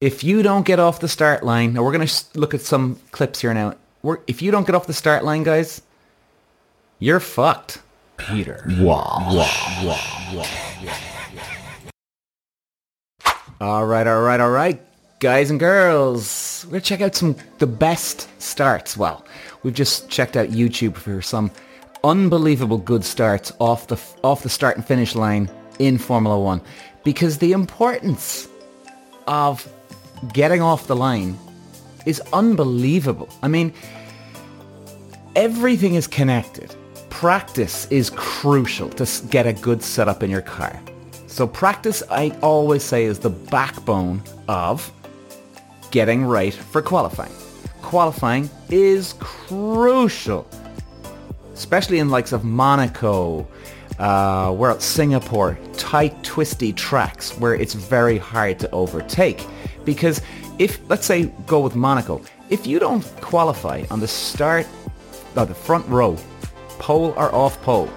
if you don't get off the start line, now we're going to look at some clips here now. We're, if you don't get off the start line, guys, you're fucked. Peter. All right, all right, all right, guys and girls. We're gonna check out some the best starts. Well, we've just checked out YouTube for some unbelievable good starts off the off the start and finish line in Formula One, because the importance of getting off the line is unbelievable. I mean, everything is connected. Practice is crucial to get a good setup in your car. So practice, I always say, is the backbone of getting right for qualifying. Qualifying is crucial, especially in likes of Monaco, uh, where it's Singapore, tight, twisty tracks where it's very hard to overtake. Because if, let's say, go with Monaco, if you don't qualify on the start, or the front row, pole or off pole,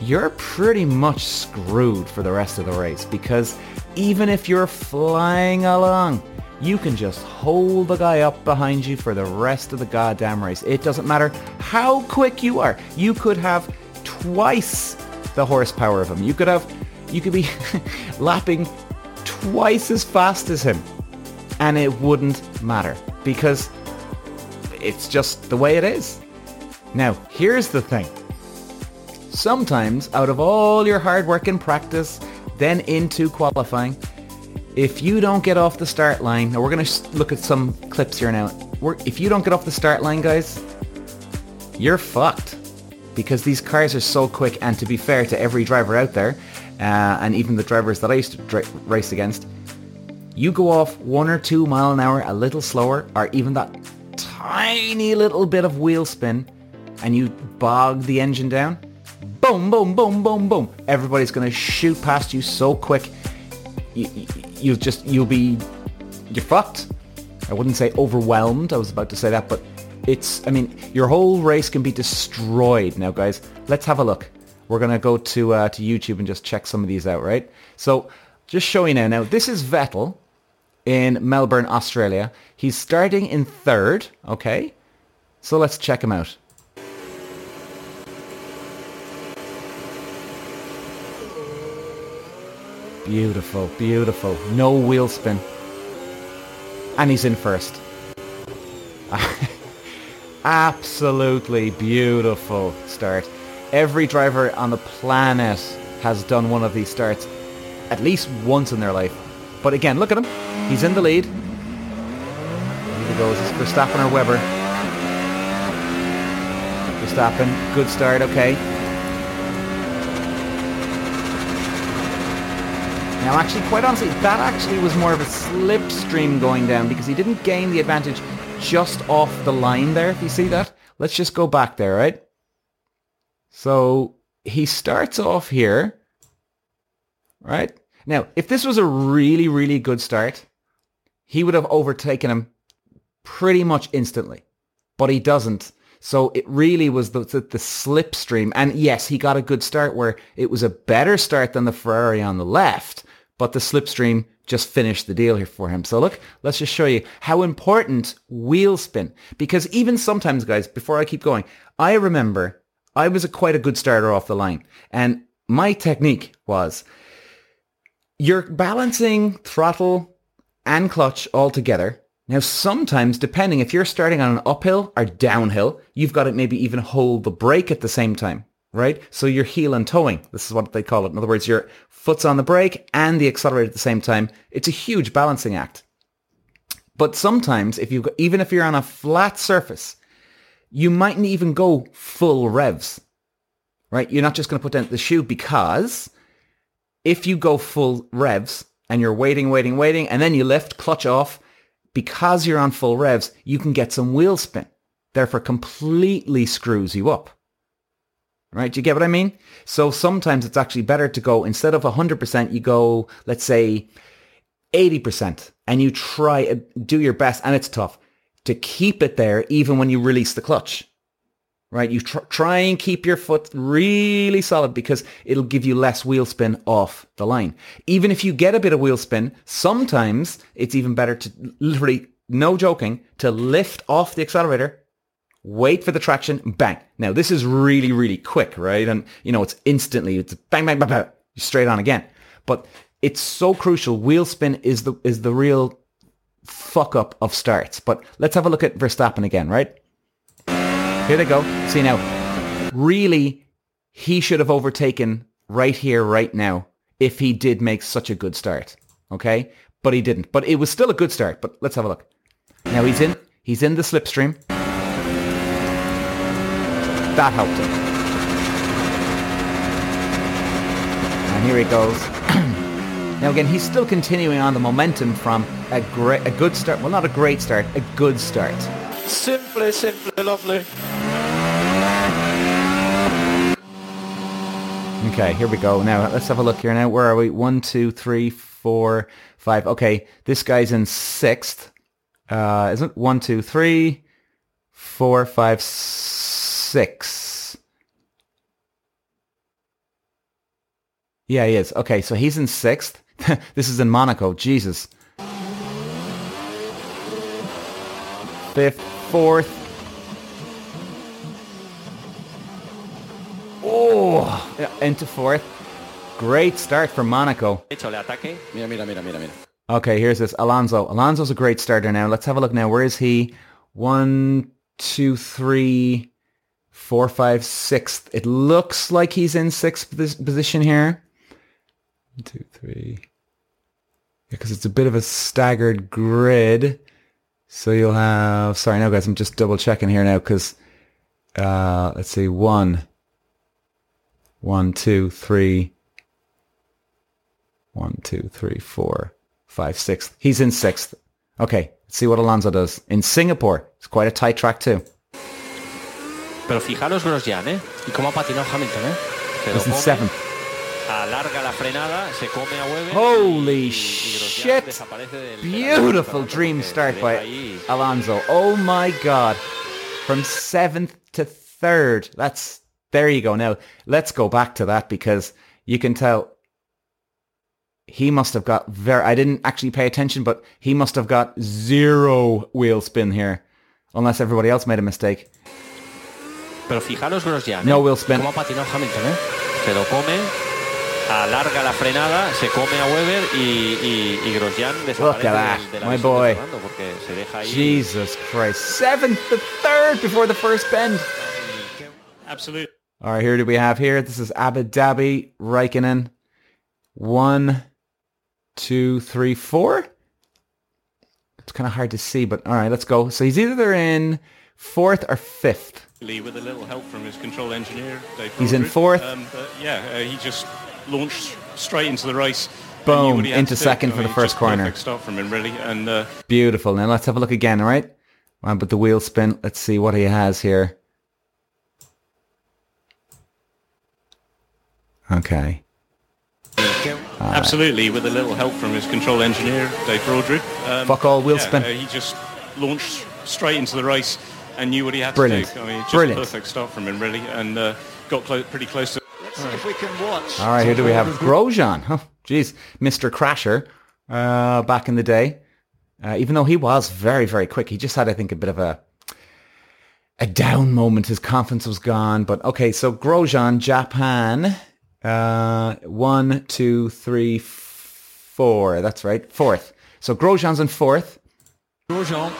you're pretty much screwed for the rest of the race because even if you're flying along, you can just hold the guy up behind you for the rest of the goddamn race. It doesn't matter how quick you are. You could have twice the horsepower of him. You could have, you could be lapping twice as fast as him and it wouldn't matter because it's just the way it is. Now, here's the thing. Sometimes, out of all your hard work and practice, then into qualifying, if you don't get off the start line, now we're going to look at some clips here now. If you don't get off the start line, guys, you're fucked. Because these cars are so quick, and to be fair to every driver out there, uh, and even the drivers that I used to dri- race against, you go off one or two mile an hour a little slower, or even that tiny little bit of wheel spin, and you bog the engine down, boom, boom, boom, boom, boom. Everybody's going to shoot past you so quick. You, you, you'll just, you'll be, you're fucked. I wouldn't say overwhelmed. I was about to say that, but it's, I mean, your whole race can be destroyed. Now, guys, let's have a look. We're going to go to, uh, to YouTube and just check some of these out, right? So just show you now. Now, this is Vettel in Melbourne, Australia. He's starting in third, okay? So let's check him out. Beautiful, beautiful. No wheel spin. And he's in first. Absolutely beautiful start. Every driver on the planet has done one of these starts at least once in their life. But again, look at him. He's in the lead. Here he goes. It's Verstappen or Webber. Verstappen, good start, okay. Now, actually, quite honestly, that actually was more of a slipstream going down because he didn't gain the advantage just off the line there, if you see that. Let's just go back there, right? So he starts off here, right? Now, if this was a really, really good start, he would have overtaken him pretty much instantly, but he doesn't. So it really was the, the, the slipstream. And yes, he got a good start where it was a better start than the Ferrari on the left, but the slipstream just finished the deal here for him. So look, let's just show you how important wheel spin, because even sometimes guys, before I keep going, I remember I was a quite a good starter off the line and my technique was you're balancing throttle and clutch all together. Now, sometimes, depending if you're starting on an uphill or downhill, you've got to maybe even hold the brake at the same time, right? So you're heel and toeing. This is what they call it. In other words, your foot's on the brake and the accelerator at the same time. It's a huge balancing act. But sometimes, if you even if you're on a flat surface, you mightn't even go full revs, right? You're not just going to put down the shoe because if you go full revs and you're waiting, waiting, waiting, and then you lift, clutch off, because you're on full revs, you can get some wheel spin. Therefore, completely screws you up. Right? Do you get what I mean? So sometimes it's actually better to go, instead of 100%, you go, let's say, 80%, and you try, uh, do your best, and it's tough, to keep it there even when you release the clutch. right? You tr- try and keep your foot really solid because it'll give you less wheel spin off the line. Even if you get a bit of wheel spin, sometimes it's even better to literally, no joking, to lift off the accelerator, wait for the traction, bang. Now this is really, really quick, right? And you know, it's instantly, it's bang, bang, bang, bang, straight on again. But it's so crucial. Wheel spin is the, is the real fuck up of starts. But let's have a look at Verstappen again, right? Here they go. See now, really, he should have overtaken right here, right now, if he did make such a good start. Okay? But he didn't. But it was still a good start. But let's have a look. Now he's in, he's in the slipstream. That helped him. And here he goes. Now again, he's still continuing on the momentum from a great, a good start. Well, not a great start, a good start. Simply, simply lovely. Okay, here we go. Now let's have a look here. Now where are we? One, two, three, four, five. Okay, this guy's in sixth. Uh, isn't it? one, two, three, four, five, six? Yeah, he is. Okay, so he's in sixth. this is in Monaco. Jesus. Fifth, fourth. Oh, into fourth. Great start for Monaco. Okay, here's this. Alonso. Alonso's a great starter now. Let's have a look now. Where is he? One, two, three, four, five, sixth. It looks like he's in sixth position here. One, two, three. Because it's a bit of a staggered grid. So you'll have... Sorry, no, guys. I'm just double checking here now because... Uh, let's see. One. One, two, three. One, two, three, four, five, sixth. He's in sixth. Okay, let's see what Alonso does. In Singapore, it's quite a tight track too. Pero fijaros Grosjean, ¿eh? Y cómo ha patinado Hamilton, ¿eh? He's in seventh. Alarga la frenada, se come a Webber. Holy y- shit. desaparece del- Beautiful del- dream start by ahí. Alonso. Oh my god. From seventh to third. That's there you go. Now let's go back to that because you can tell he must have got very I didn't actually pay attention, but he must have got zero wheel spin here. Unless everybody else made a mistake. Pero fijaros Grosjean, No ¿eh? will spin. Cómo ha patinado Hamilton, ¿eh? Se lo come, alarga la frenada, se come a Webber y, y, y Grosjean desaparece that, del- del my boy. Porque se deja ahí. Jesus Christ. Seventh the third before the first bend. Absolutely. All right, here do we have here? This is Abu Dhabi, Raikkonen. One, two, three, four. It's kind of hard to see, but all right, let's go. So he's either in fourth or fifth. With a little help from his control engineer, Dave He's in fourth. Um, but yeah, uh, he just launched straight into the race. Boom, knew what he had into second for the first corner. Perfect start from him, really. And uh, Beautiful. Now let's have a look again, all right? Um, but the wheel spin. Let's see what he has here. Okay. absolutely, with a little help from his control engineer, Dave Broderick. Um, Fuck all wheel yeah, spin. uh, he just launched straight into the race and knew what he had Brilliant. to do. I mean, just Brilliant. a perfect start from him, really. And uh, got clo- pretty close to see if we can watch. All right, here do we have Grosjean. Oh, jeez, Mr. Crasher uh, back in the day. Uh, even though he was very, very quick, he just had, I think, a bit of a a down moment. His confidence was gone. But okay, so Grosjean, Japan. Uh, one, two, three, four. That's right, fourth. So Grosjean's in fourth. Grosjean.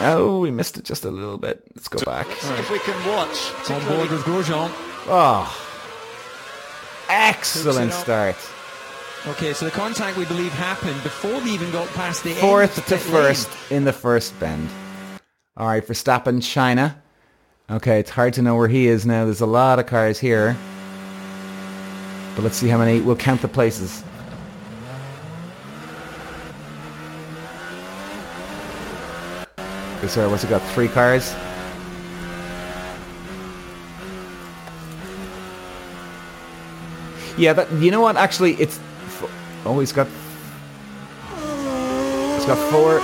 Oh, we missed it just a little bit. Let's go back. Let's if we can watch. On board with Grosjean. Oh, excellent start. Okay, so the contact we believe happened before they even got past the fourth to pit lane. first in the first bend. All right, Verstappen, China. Okay, it's hard to know where he is now. There's a lot of cars here. But let's see how many. We'll count the places. Okay, sorry, what's it got? Three cars? Yeah, that, you know what? Actually, it's... Oh, he's got... He's got four...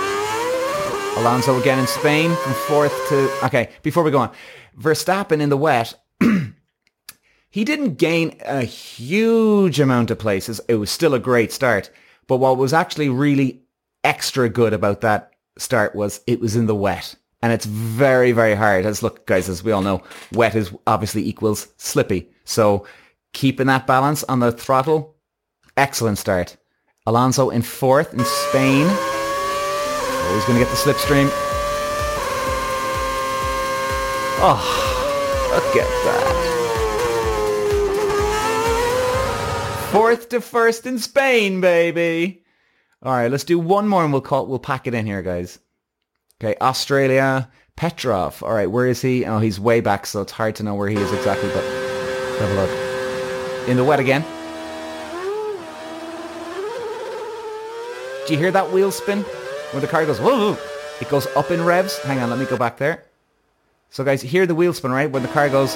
Alonso again in Spain from fourth to... Okay, before we go on. Verstappen in the wet. he didn't gain a huge amount of places. It was still a great start. But what was actually really extra good about that start was it was in the wet. And it's very, very hard. As look, guys, as we all know, wet is obviously equals slippy. So keeping that balance on the throttle, excellent start. Alonso in fourth in Spain. Oh, he's going to get the slipstream. Oh, look at that. Fourth to first in Spain, baby. All right, let's do one more and we'll call we'll pack it in here, guys. Okay, Australia, Petrov. All right, where is he? Oh, he's way back, so it's hard to know where he is exactly, but have a look. In the wet again. Do you hear that wheel spin? When the car goes, whoa, it goes up in revs. Hang on, let me go back there. So guys, hear the wheel spin, right? When the car goes...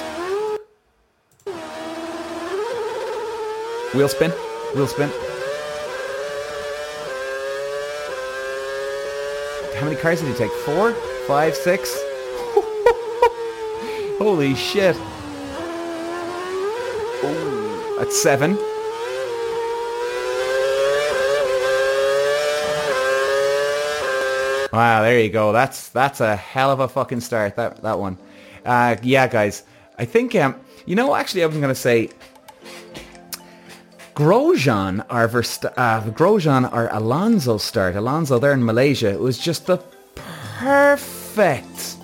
Wheel spin, wheel spin. How many cars did he take? Four? Five? Six? Holy shit. Oh, that's seven. Wow, there you go. That's that's a hell of a fucking start. That that one. Uh, yeah, guys. I think um, you know. Actually, I was gonna say Grosjean or Verst- uh, Grosjean or Alonso start. Alonso there in Malaysia. It was just the perfect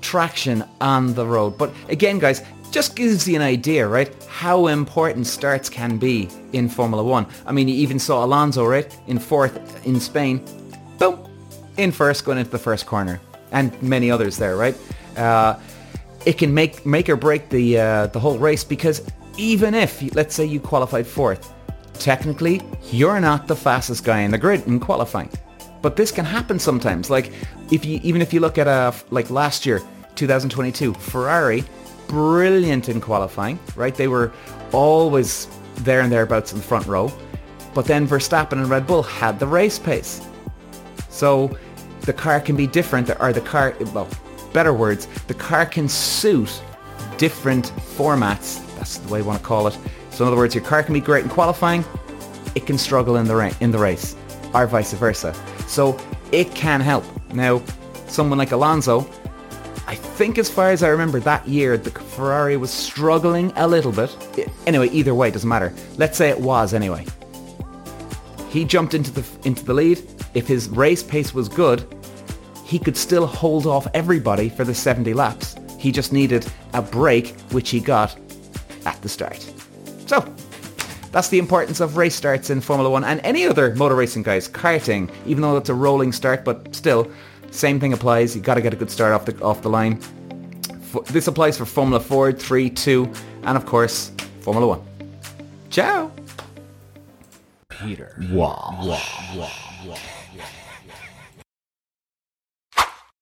traction on the road. But again, guys, just gives you an idea, right? How important starts can be in Formula One. I mean, you even saw Alonso, right, in fourth in Spain. Boom, in first, going into the first corner, and many others there, right? Uh, it can make make or break the uh, the whole race because even if let's say you qualified fourth, technically you're not the fastest guy in the grid in qualifying. But this can happen sometimes. Like if you even if you look at uh like last year, 2022, Ferrari, brilliant in qualifying, right? They were always there and thereabouts in the front row. But then Verstappen and Red Bull had the race pace. So the car can be different, or the car, well, better words, the car can suit different formats. That's the way you want to call it. So in other words, your car can be great in qualifying, it can struggle in the ra- in the race, or vice versa. So it can help. Now, someone like Alonso, I think as far as I remember that year, the Ferrari was struggling a little bit. Anyway, either way, doesn't matter. Let's say it was anyway. He jumped into the into the lead. If his race pace was good, he could still hold off everybody for the 70 laps. He just needed a break, which he got at the start. So, that's the importance of race starts in Formula 1 and any other motor racing, guys. Karting, even though it's a rolling start, but still, same thing applies. You got to get a good start off the, off the line. F- this applies for Formula Ford, 3, 2, and of course, Formula 1. Ciao! Peter. Wow. wow. wow. wow.